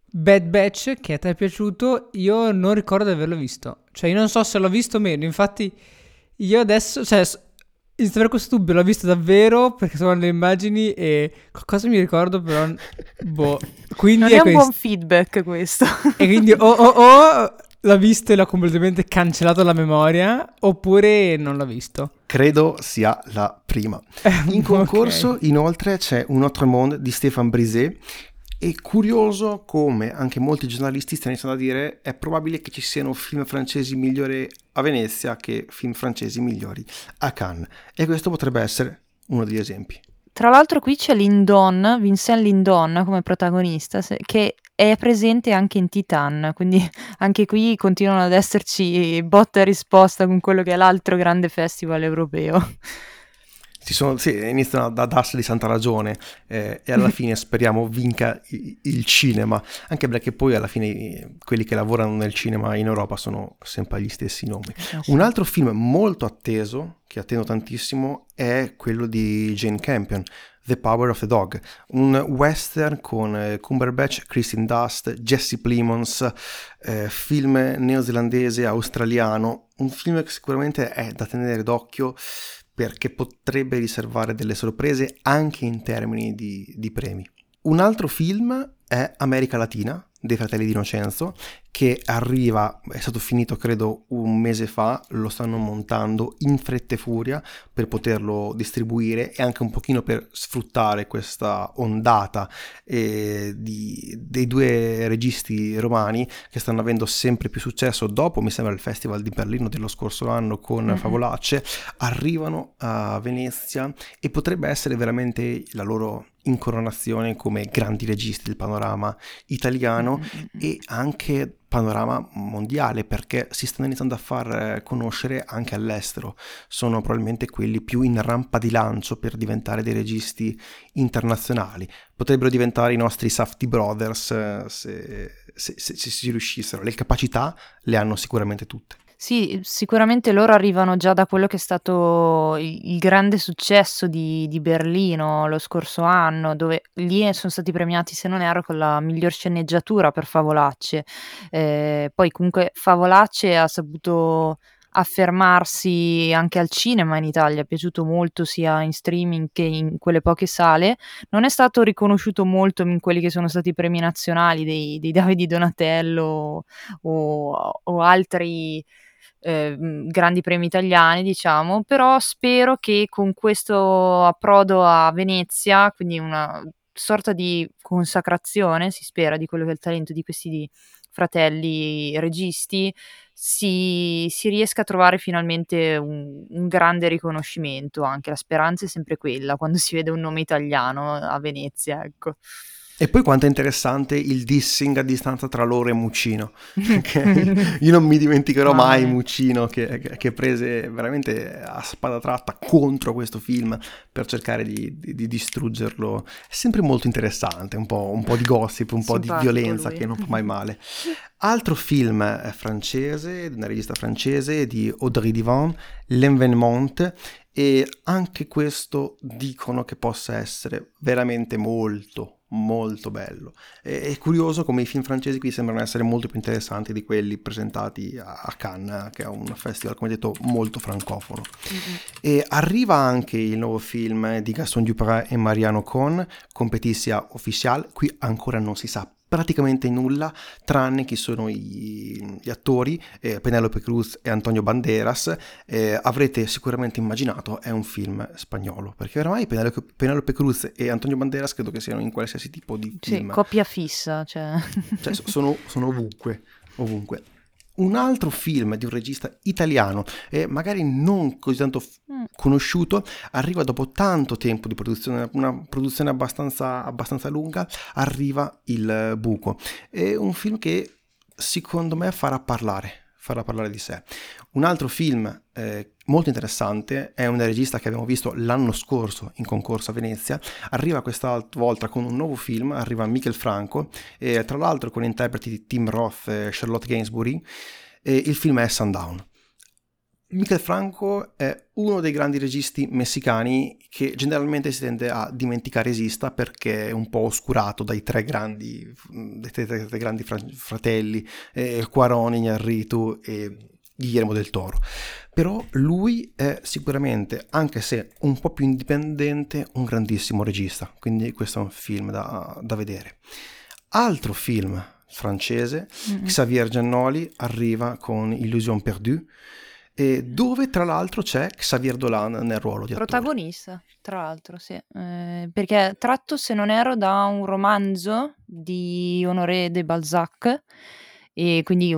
Bad Batch che a te è piaciuto, io non ricordo di averlo visto, cioè io non so se l'ho visto o meno, infatti io adesso, cioè Inizio per questo dubbio, l'ho visto davvero perché sono le immagini e qualcosa mi ricordo però, boh. Quindi non è, è un questo. buon feedback questo. E quindi o, o, o l'ha visto e l'ha completamente cancellato la memoria oppure non l'ha visto. Credo sia la prima. In concorso okay. inoltre c'è Un Autre Monde di Stéphane Brisé è curioso come anche molti giornalisti stanno iniziando a dire è probabile che ci siano film francesi migliori a Venezia che film francesi migliori a Cannes e questo potrebbe essere uno degli esempi. Tra l'altro qui c'è Lindon, Vincent Lindon come protagonista, che è presente anche in Titan, quindi anche qui continuano ad esserci botta e risposta con quello che è l'altro grande festival europeo sono, sì, iniziano a darsi di santa ragione eh, e alla fine speriamo vinca il, cinema, anche perché poi alla fine quelli che lavorano nel cinema in Europa sono sempre gli stessi nomi. Eh, Un altro film molto atteso, che attendo tantissimo, è quello di Jane Campion, The Power of the Dog, un western con eh, Cumberbatch, Kristen Dust, Jesse Plimons, eh, film neozelandese, australiano, un film che sicuramente è da tenere d'occhio perché potrebbe riservare delle sorprese anche in termini di, di premi. Un altro film è America Latina dei fratelli di Innocenzo che arriva, è stato finito credo un mese fa, lo stanno montando in fretta e furia per poterlo distribuire e anche un pochino per sfruttare questa ondata eh, di, dei due registi romani che stanno avendo sempre più successo dopo, mi sembra, il Festival di Berlino dello scorso anno con mm-hmm. Favolacce, arrivano a Venezia e potrebbe essere veramente la loro incoronazione come grandi registi del panorama italiano mm-hmm. e anche panorama mondiale perché si stanno iniziando a far conoscere anche all'estero. Sono probabilmente quelli più in rampa di lancio per diventare dei registi internazionali. Potrebbero diventare i nostri Safety Brothers eh, se, se, se, se si riuscissero. Le capacità le hanno sicuramente tutte. Sì, sicuramente loro arrivano già da quello che è stato il, grande successo di, di Berlino lo scorso anno, dove lì sono stati premiati, se non erro, con la miglior sceneggiatura per Favolacce. Eh, poi comunque Favolacce ha saputo affermarsi anche al cinema in Italia, è piaciuto molto sia in streaming che in quelle poche sale, non è stato riconosciuto molto in quelli che sono stati i premi nazionali dei, dei Davide Donatello o, o altri eh, grandi premi italiani, diciamo, però spero che con questo approdo a Venezia, quindi una sorta di consacrazione, si spera, di quello che è il talento di questi fratelli registi, si, si riesca a trovare finalmente un, un, grande riconoscimento. Anche la speranza è sempre quella quando si vede un nome italiano a Venezia, ecco. E poi quanto è interessante il dissing a distanza tra loro e Muccino. Okay? Io non mi dimenticherò mai Muccino che, che, prese veramente a spada tratta contro questo film per cercare di, di, di distruggerlo. È sempre molto interessante, un po', un po di gossip, un po' di violenza lui. che non fa mai male. Altro film eh, francese, una regista francese di Audrey Divan, L'Envenement, e anche questo dicono che possa essere veramente molto molto bello. È, è, curioso come i film francesi qui sembrano essere molto più interessanti di quelli presentati a, a Cannes, che è un festival, come detto, molto francofono. Mm-hmm. E arriva anche il nuovo film di Gaston Duprat e Mariano Con, Competitia Official, qui ancora non si sa praticamente nulla tranne chi sono i, gli attori eh, Penelope Cruz e Antonio Banderas eh, avrete sicuramente immaginato è un film spagnolo perché oramai Penelope, Penelope, Cruz e Antonio Banderas credo che siano in qualsiasi tipo di film sì, coppia fissa cioè. cioè sono, sono ovunque ovunque un altro film di un regista italiano, e magari non così tanto f- mm. conosciuto, arriva dopo tanto tempo di produzione, una produzione abbastanza, abbastanza lunga, arriva Il Buco. È un film che secondo me farà parlare, farà parlare di sé. Un altro film eh, molto interessante è un regista che abbiamo visto l'anno scorso in concorso a Venezia, arriva questa volta con un nuovo film, arriva Michael Franco, e tra l'altro con interpreti di Tim Roth e Charlotte Gainsbury, e il film è Sundown. Michael Franco è uno dei grandi registi messicani che generalmente si tende a dimenticare esista perché è un po' oscurato dai tre grandi, dai tre, tre, tre grandi fratelli, eh, Quaron, Iñárritu e Guillermo del Toro. Però lui è sicuramente, anche se un po' più indipendente, un grandissimo regista, quindi questo è un film da, da vedere. Altro film francese, mm-hmm. Xavier Giannoli arriva con Illusion perdue, e dove tra l'altro c'è Xavier Dolan nel ruolo di attore. Protagonista, tra l'altro, sì, eh, perché è tratto, se non ero, da un romanzo di Honoré de Balzac, e quindi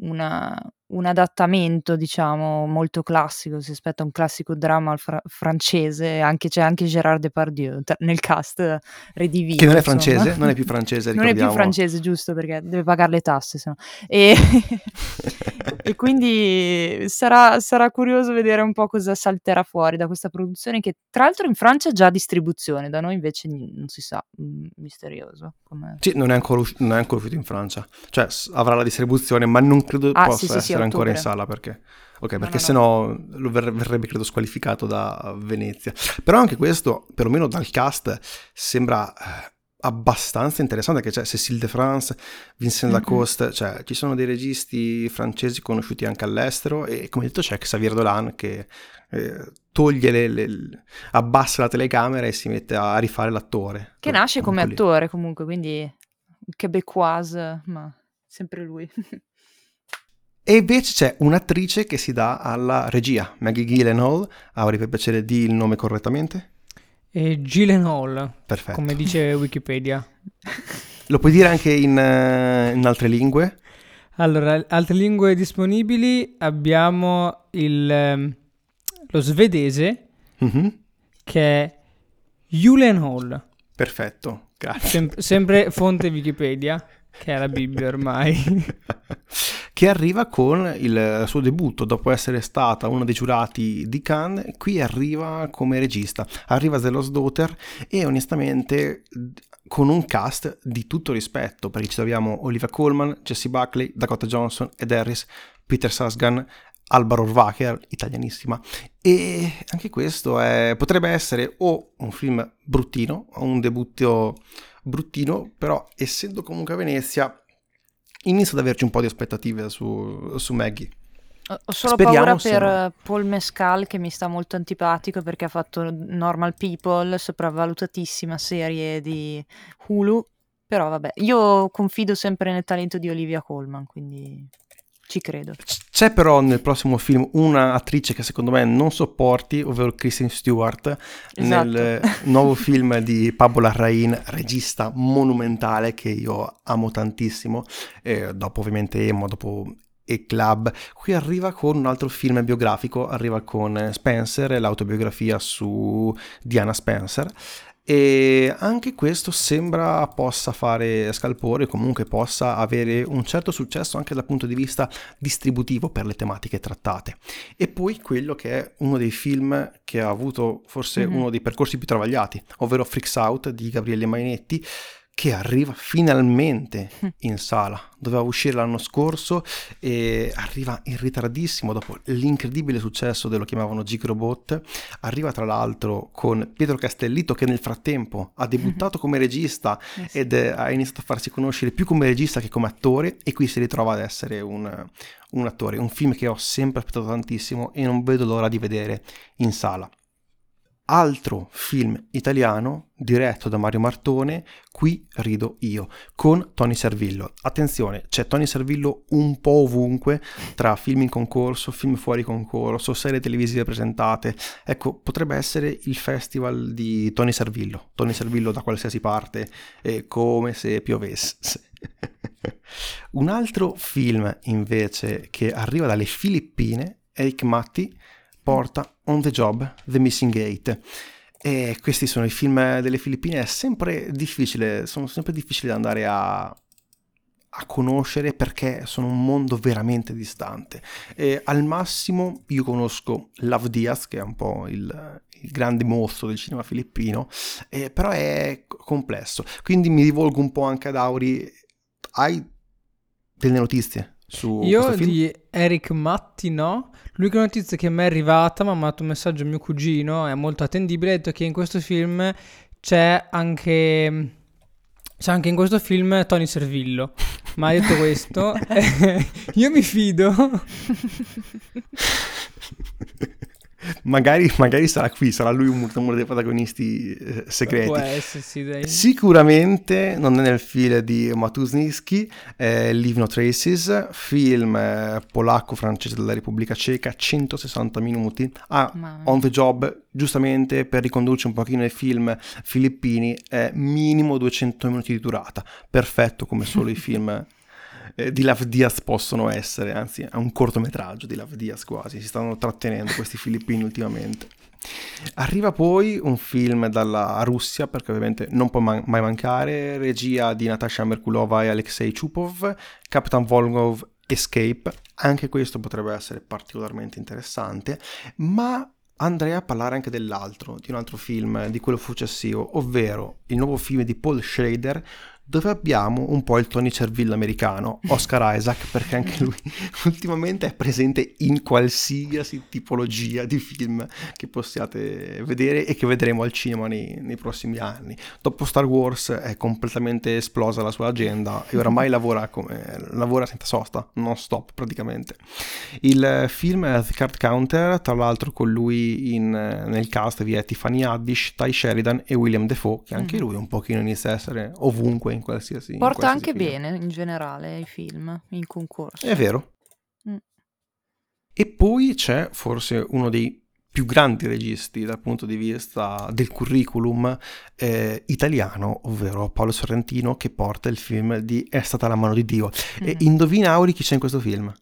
una, un adattamento, diciamo, molto classico, si aspetta un classico dramma fra- francese, anche, c'è anche Gérard Depardieu t- nel cast redivivo. Che non è francese, insomma. non è più francese, Non è più francese, giusto, perché deve pagare le tasse, se no. E, e quindi sarà, sarà, curioso vedere un po' cosa salterà fuori da questa produzione che tra l'altro in Francia ha già distribuzione, da noi invece non si sa, mm, misterioso. Com'è. Sì, non è, ancora, non è ancora uscito in Francia, cioè avrà la distribuzione, ma non credo ah, possa sì, sì, essere essere ancora in sala perché... Ok, no, perché no, sennò no. verrebbe credo squalificato da Venezia. Però anche questo, perlomeno dal cast, sembra eh, abbastanza interessante che c'è Cécile de France, Vincent mm-hmm. Lacoste, cioè ci sono dei registi francesi conosciuti anche all'estero e come detto c'è Xavier Dolan che eh, toglie le, le, abbassa la telecamera e si mette a rifare l'attore. Che nasce come attore comunque, quindi québécoise, ma sempre lui. E invece c'è un'attrice che si dà alla regia, Maggie Gyllenhaal. Avrei per piacere di il nome correttamente? E Gyllenhaal, Perfetto. come dice Wikipedia. Lo puoi dire anche in, uh, in, altre lingue? Allora, altre lingue disponibili abbiamo il, um, lo svedese, mm-hmm. che è Julenhall. Perfetto, grazie. Sem- sempre fonte Wikipedia. che è la Bibbia ormai. che arriva con il suo debutto dopo essere stata uno dei giurati di Cannes, qui arriva come regista, arriva The Lost Daughter e onestamente con un cast di tutto rispetto, perché ci troviamo Olivia Colman, Jesse Buckley, Dakota Johnson, Ed Harris, Peter Sasgan, Alba Rohrwacher, italianissima, e anche questo è, potrebbe essere o un film bruttino, o un debutto bruttino, però essendo comunque a Venezia inizio ad averci un po' di aspettative su, su Maggie. Ho solo Speriamo paura per no. Paul Mescal che mi sta molto antipatico perché ha fatto Normal People, sopravvalutatissima serie di Hulu, però vabbè, io confido sempre nel talento di Olivia Colman, quindi ci credo. C'è però nel prossimo film una attrice che secondo me non sopporti, ovvero Kristen Stewart, esatto. nel nuovo film di Pablo Larraín, regista monumentale che io amo tantissimo, eh, dopo ovviamente Emo, dopo e Club. Qui arriva con un altro film biografico, arriva con Spencer, l'autobiografia su Diana Spencer. E anche questo sembra possa fare scalpore, comunque possa avere un certo successo anche dal punto di vista distributivo per le tematiche trattate. E poi quello che è uno dei film che ha avuto forse mm-hmm. uno dei percorsi più travagliati, ovvero Freaks Out di Gabriele Mainetti, che arriva finalmente hm. in sala. Doveva uscire l'anno scorso e arriva in ritardissimo dopo l'incredibile successo dello chiamavano Gig Robot. Arriva tra l'altro con Pietro Castellito che nel frattempo ha debuttato come regista eh ed ha iniziato a farsi conoscere più come regista che come attore e qui si ritrova ad essere un, un attore. Un film che ho sempre aspettato tantissimo e non vedo l'ora di vedere in sala altro film italiano diretto da Mario Martone, Qui rido io, con Tony Servillo. Attenzione, c'è Tony Servillo un po' ovunque, tra film in concorso, film fuori concorso, serie televisive presentate. Ecco, potrebbe essere il festival di Tony Servillo. Tony Servillo da qualsiasi parte, è come se piovesse. un altro film invece che arriva dalle Filippine, Eric Matti, porta On the Job, The Missing Gate. E questi sono i film delle Filippine, è sempre difficile, sono sempre difficili da andare a, a conoscere perché sono un mondo veramente distante. E al massimo io conosco Love Diaz, che è un po' il, il grande mostro del cinema filippino, eh, però è complesso. Quindi mi rivolgo un po' anche ad Auri. Hai delle notizie su Io di Eric Matti no. L'unica notizia che mi è arrivata, mi ha mandato un messaggio mio cugino, è molto attendibile, ha detto che in questo film c'è anche... C'è anche in questo film Tony Servillo. Ma ha detto questo, io mi fido. magari, magari, sarà qui, sarà lui uno dei protagonisti eh, segreti. Dai. Sicuramente non è nel film di Matuszynski, eh, Leave No Traces, film eh, polacco-francese della Repubblica Ceca, 160 minuti. Ah, On the Job, giustamente per ricondurci un pochino ai film filippini, minimo 200 minuti di durata. Perfetto come solo i film eh, di Love Diaz possono essere, anzi è un cortometraggio di Love Diaz quasi, si stanno trattenendo questi filippini ultimamente. Arriva poi un film dalla Russia, perché ovviamente non può man- mai mancare, regia di Natasha Merkulova e Alexei Chupov, Captain Volgov Escape, anche questo potrebbe essere particolarmente interessante, ma andrei a parlare anche dell'altro, di un altro film, di quello successivo, ovvero il nuovo film di Paul Schrader dove abbiamo un po' il Tony Cervillo americano, Oscar Isaac, perché anche lui ultimamente è presente in qualsiasi tipologia di film che possiate vedere e che vedremo al cinema nei, nei prossimi anni. Dopo Star Wars è completamente esplosa la sua agenda e oramai lavora, come, lavora senza sosta, non stop praticamente. Il film è The Card Counter, tra l'altro con lui in, nel cast vi è Tiffany Haddish, Ty Sheridan e William Defoe, che anche lui un pochino inizia a essere ovunque in qualsiasi Porta in qualsiasi anche film. bene in generale ai film, in concorso. È vero. Mm. E poi c'è forse uno dei più grandi registi dal punto di vista del curriculum eh, italiano, ovvero Paolo Sorrentino, che porta il film di È stata la mano di Dio. Mm-hmm. E indovina Auri chi c'è in questo film?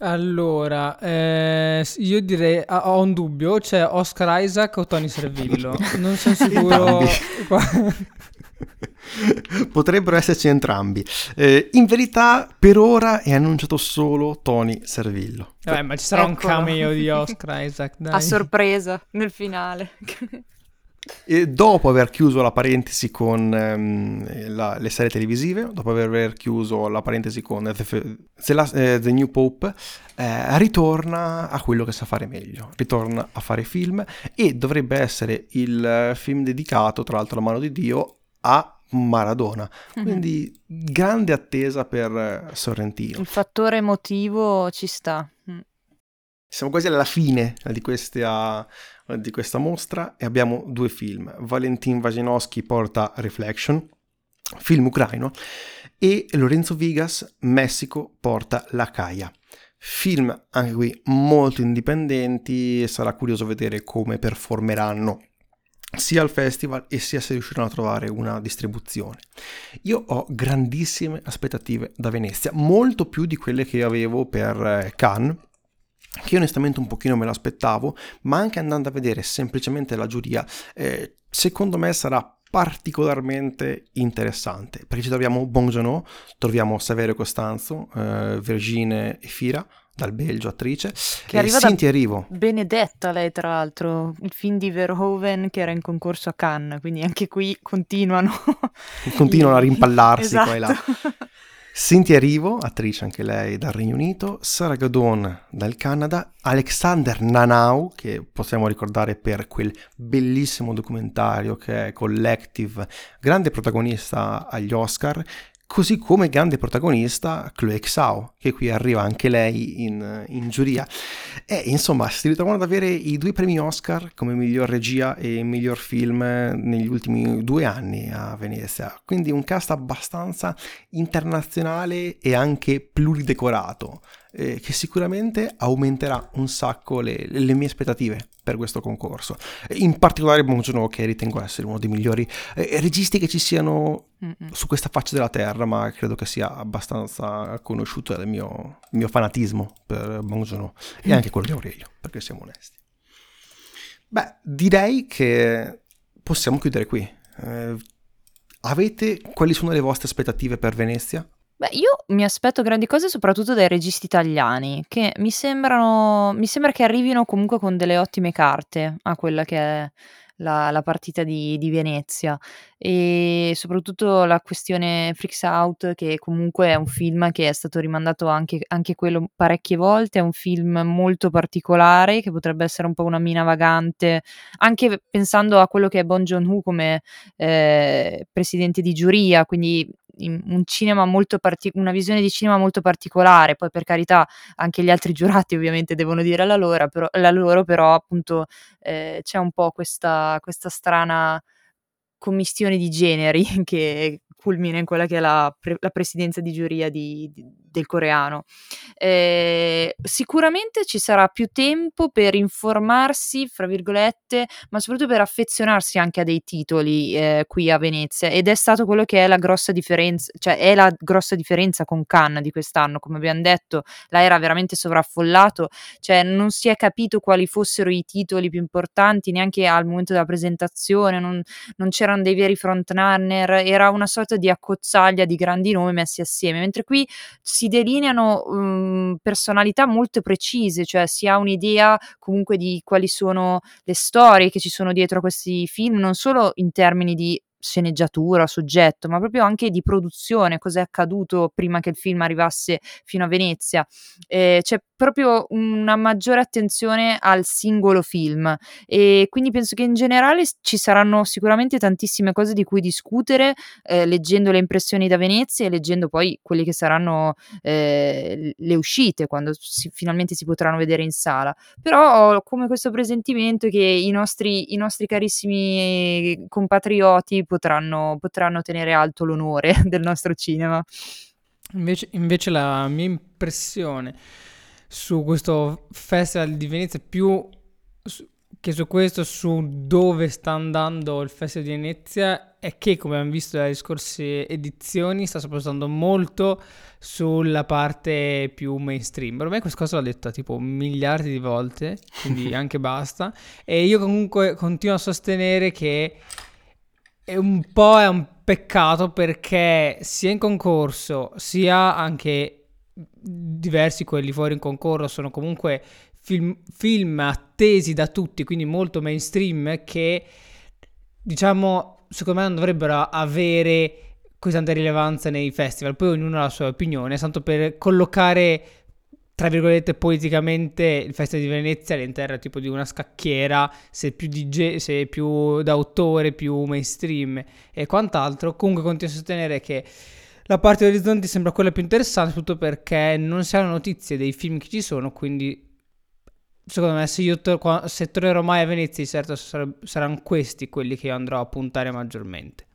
Allora, eh, io direi, ho un dubbio, c'è Oscar Isaac o Tony Servillo? Non sono sicuro. Potrebbero esserci entrambi. Eh, in verità, per ora è annunciato solo Tony Servillo. Vabbè, ma ci sarà Eccolo. un cameo di Oscar Isaac. Dai. A sorpresa nel finale. E dopo aver chiuso la parentesi con um, la, le serie televisive, dopo aver chiuso la parentesi con The, The, The New Pope, eh, ritorna a quello che sa fare meglio, ritorna a fare film e dovrebbe essere il film dedicato, tra l'altro, alla mano di Dio, a Maradona. Mhm. Quindi mm-hmm. grande attesa per Sorrentino. Il fattore emotivo ci sta. Mm. Siamo quasi alla fine di questa, di questa mostra e abbiamo due film. Valentin Vagenowski porta Reflection, film ucraino, e Lorenzo Vigas, Messico, porta La Caia. Film anche qui molto indipendenti e sarà curioso vedere come performeranno sia al festival e sia se riusciranno a trovare una distribuzione. Io ho grandissime aspettative da Venezia, molto più di quelle che avevo per eh, Cannes, che onestamente un pochino me l'aspettavo, ma anche andando a vedere semplicemente la giuria, eh, secondo me sarà particolarmente interessante perché ci troviamo Bong Joon-ho, troviamo Saverio Costanzo, eh, Virginie e Fira dal Belgio, attrice. Che arriva Cinti Arrivo. Benedetta lei, tra l'altro, il film di Verhoeven che era in concorso a Cannes, quindi anche qui continuano. continuano a rimpallarsi esatto. qua e là. Cynthia Rivo, attrice anche lei dal Regno Unito, Sarah Gadon dal Canada, Alexander Nanau, che possiamo ricordare per quel bellissimo documentario che è Collective, grande protagonista agli Oscar, così come grande protagonista Chloe Xao, che qui arriva anche lei in, in giuria. E insomma, si ritrovano ad avere i due premi Oscar come miglior regia e miglior film negli ultimi due anni a Venezia. Quindi un cast abbastanza internazionale e anche pluridecorato eh, che sicuramente aumenterà un sacco le, le, mie aspettative per questo concorso. In particolare Bong che ritengo essere uno dei migliori eh, registi che ci siano Mm-mm. su questa faccia della terra, ma credo che sia abbastanza conosciuto dal mio, mio fanatismo per Bong joon e anche quello di Aurelio, perché siamo onesti. Beh, direi che possiamo chiudere qui. Eh, avete quali sono le vostre aspettative per Venezia? Beh, io mi aspetto grandi cose soprattutto dai registi italiani, che mi sembrano mi sembra che arrivino comunque con delle ottime carte a quella che è la la partita di di Venezia. E soprattutto la questione Freaks Out, che comunque è un film che è stato rimandato anche anche quello parecchie volte, è un film molto particolare, che potrebbe essere un po' una mina vagante, anche pensando a quello che è Bong Joon-ho come, ehm, presidente di giuria, quindi un cinema molto parti- una visione di cinema molto particolare, poi per carità anche gli altri giurati ovviamente devono dire la loro, però, la loro, però appunto eh, c'è un po' questa, questa strana commistione di generi che culmina in quella che è la, pre- la presidenza di giuria di, di, del coreano. Eh, sicuramente ci sarà più tempo per informarsi, fra virgolette, ma soprattutto per affezionarsi anche a dei titoli eh, qui a Venezia ed è stato quello che è la grossa differenza, cioè è la grossa differenza con Cannes di quest'anno, come abbiamo detto, la era veramente sovraffollato, cioè non si è capito quali fossero i titoli più importanti neanche al momento della presentazione, non, non c'erano dei veri frontrunner, era una sorta di accozzaglia di grandi nomi messi assieme, mentre qui si delineano um, personalità molto precise, cioè si ha un'idea comunque di quali sono le storie che ci sono dietro a questi film, non solo in termini di sceneggiatura, soggetto, ma proprio anche di produzione, cosa è accaduto prima che il film arrivasse fino a Venezia. Eh, c'è proprio una maggiore attenzione al singolo film e quindi penso che in generale ci saranno sicuramente tantissime cose di cui discutere eh, leggendo le impressioni da Venezia e leggendo poi quelle che saranno eh, le uscite quando si, finalmente si potranno vedere in sala. Però ho come questo presentimento che i nostri, i nostri carissimi compatrioti potranno, potranno tenere alto l'onore del nostro cinema. Invece, invece la mia impressione su questo festival di Venezia più che su questo, su dove sta andando il Festival di Venezia, è che, come abbiamo visto dalle scorse edizioni, sta spostando molto sulla parte più mainstream. Per me questa cosa l'ho detta tipo miliardi di volte, quindi anche basta. E io comunque continuo a sostenere che è un po' è un peccato perché sia in concorso sia anche diversi quelli fuori in concorso sono comunque film, film attesi da tutti, quindi molto mainstream che diciamo secondo me non dovrebbero avere così tanta rilevanza nei festival. Poi ognuno ha la sua opinione, tanto per collocare tra virgolette politicamente il Festival di Venezia all'interno tipo di una scacchiera, se più, DJ, se più d'autore, più mainstream e quant'altro. Comunque continuo a sostenere che la parte di Orizzonti sembra quella più interessante, soprattutto perché non si hanno notizie dei film che ci sono, quindi secondo me se io to- se tornerò mai a Venezia di certo sar- saranno questi quelli che io andrò a puntare maggiormente.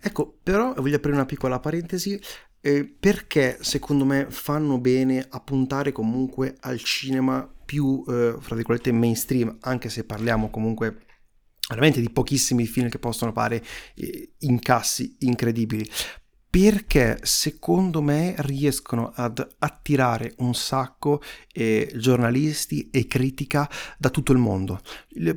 Ecco, però voglio aprire una piccola parentesi. Eh, perché secondo me fanno bene a puntare comunque al cinema più, eh, fra virgolette, mainstream, anche se parliamo comunque veramente di pochissimi film che possono fare eh, incassi incredibili perché secondo me riescono ad attirare un sacco eh, giornalisti e critica da tutto il mondo.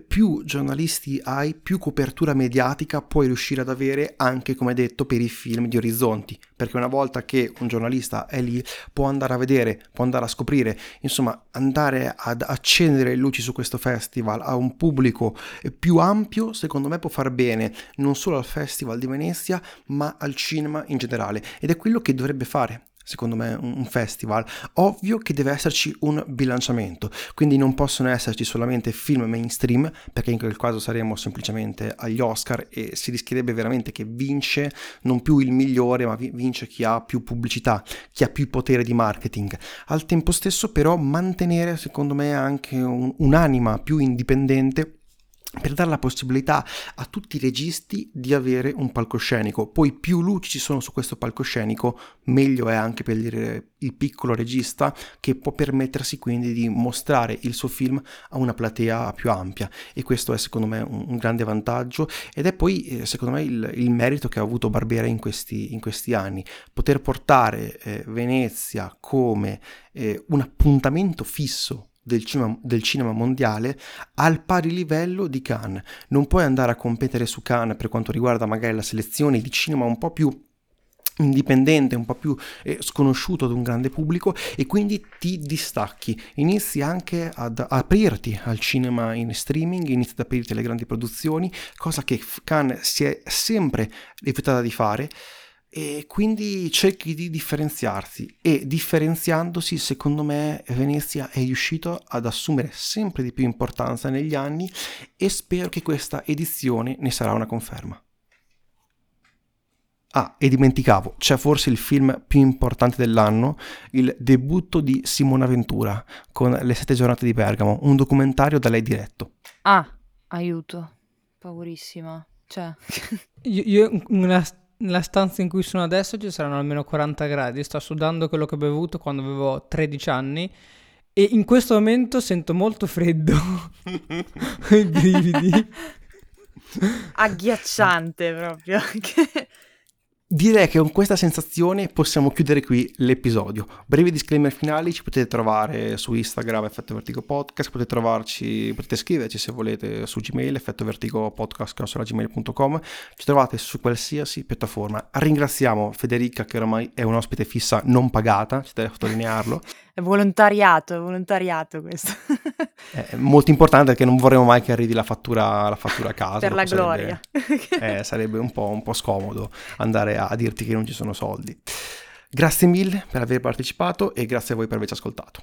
Più giornalisti hai, più copertura mediatica puoi riuscire ad avere anche, come detto, per i film di Orizzonti, perché una volta che un giornalista è lì può andare a vedere, può andare a scoprire, insomma, andare ad accendere le luci su questo festival a un pubblico più ampio, secondo me può far bene non solo al Festival di Venezia, ma al cinema in generale generale ed è quello che dovrebbe fare secondo me un festival. Ovvio che deve esserci un bilanciamento quindi non possono esserci solamente film mainstream perché in quel caso saremo semplicemente agli Oscar e si rischierebbe veramente che vince non più il migliore ma vince chi ha più pubblicità chi ha più potere di marketing. Al tempo stesso però mantenere secondo me anche un, un'anima più indipendente per dare la possibilità a tutti i registi di avere un palcoscenico. Poi più luci ci sono su questo palcoscenico, meglio è anche per il, piccolo regista che può permettersi quindi di mostrare il suo film a una platea più ampia. E questo è secondo me un, un grande vantaggio. Ed è poi eh, secondo me il, il, merito che ha avuto Barbera in questi, in questi anni, poter portare eh, Venezia come eh, un appuntamento fisso del cinema, del cinema, mondiale al pari livello di Cannes. Non puoi andare a competere su Cannes per quanto riguarda magari la selezione di cinema un po' più indipendente, un po' più eh, sconosciuto ad un grande pubblico e quindi ti distacchi, inizi anche ad aprirti al cinema in streaming, inizi ad aprirti alle grandi produzioni, cosa che Cannes si è sempre rifiutata di fare e quindi cerchi di differenziarsi e differenziandosi secondo me Venezia è riuscito ad assumere sempre di più importanza negli anni e spero che questa edizione ne sarà una conferma. Ah, e dimenticavo, c'è forse il film più importante dell'anno, il debutto di Simona Ventura con Le sette giornate di Bergamo, un documentario da lei diretto. Ah, aiuto, paurissima. Cioè... io, io una nella stanza in cui sono adesso ci saranno almeno 40 gradi, sto sudando quello che ho bevuto quando avevo 13 anni e in questo momento sento molto freddo. I brividi. Agghiacciante proprio. Direi che con questa sensazione possiamo chiudere qui l'episodio. Brevi disclaimer finali ci potete trovare su Instagram Effetto Vertigo Podcast, potete trovarci, potete scriverci se volete su Gmail Effetto Vertigo Podcast.gmail.com ci trovate su qualsiasi piattaforma. Ringraziamo Federica che ormai è un'ospite fissa non pagata, ci deve sottolinearlo. È volontariato, è volontariato questo. è molto importante perché non vorremmo mai che arrivi la fattura, la fattura a casa. Per la gloria. Sarebbe, eh, sarebbe un, po', un po' scomodo andare a dirti che non ci sono soldi. Grazie mille per aver partecipato e grazie a voi per averci ascoltato.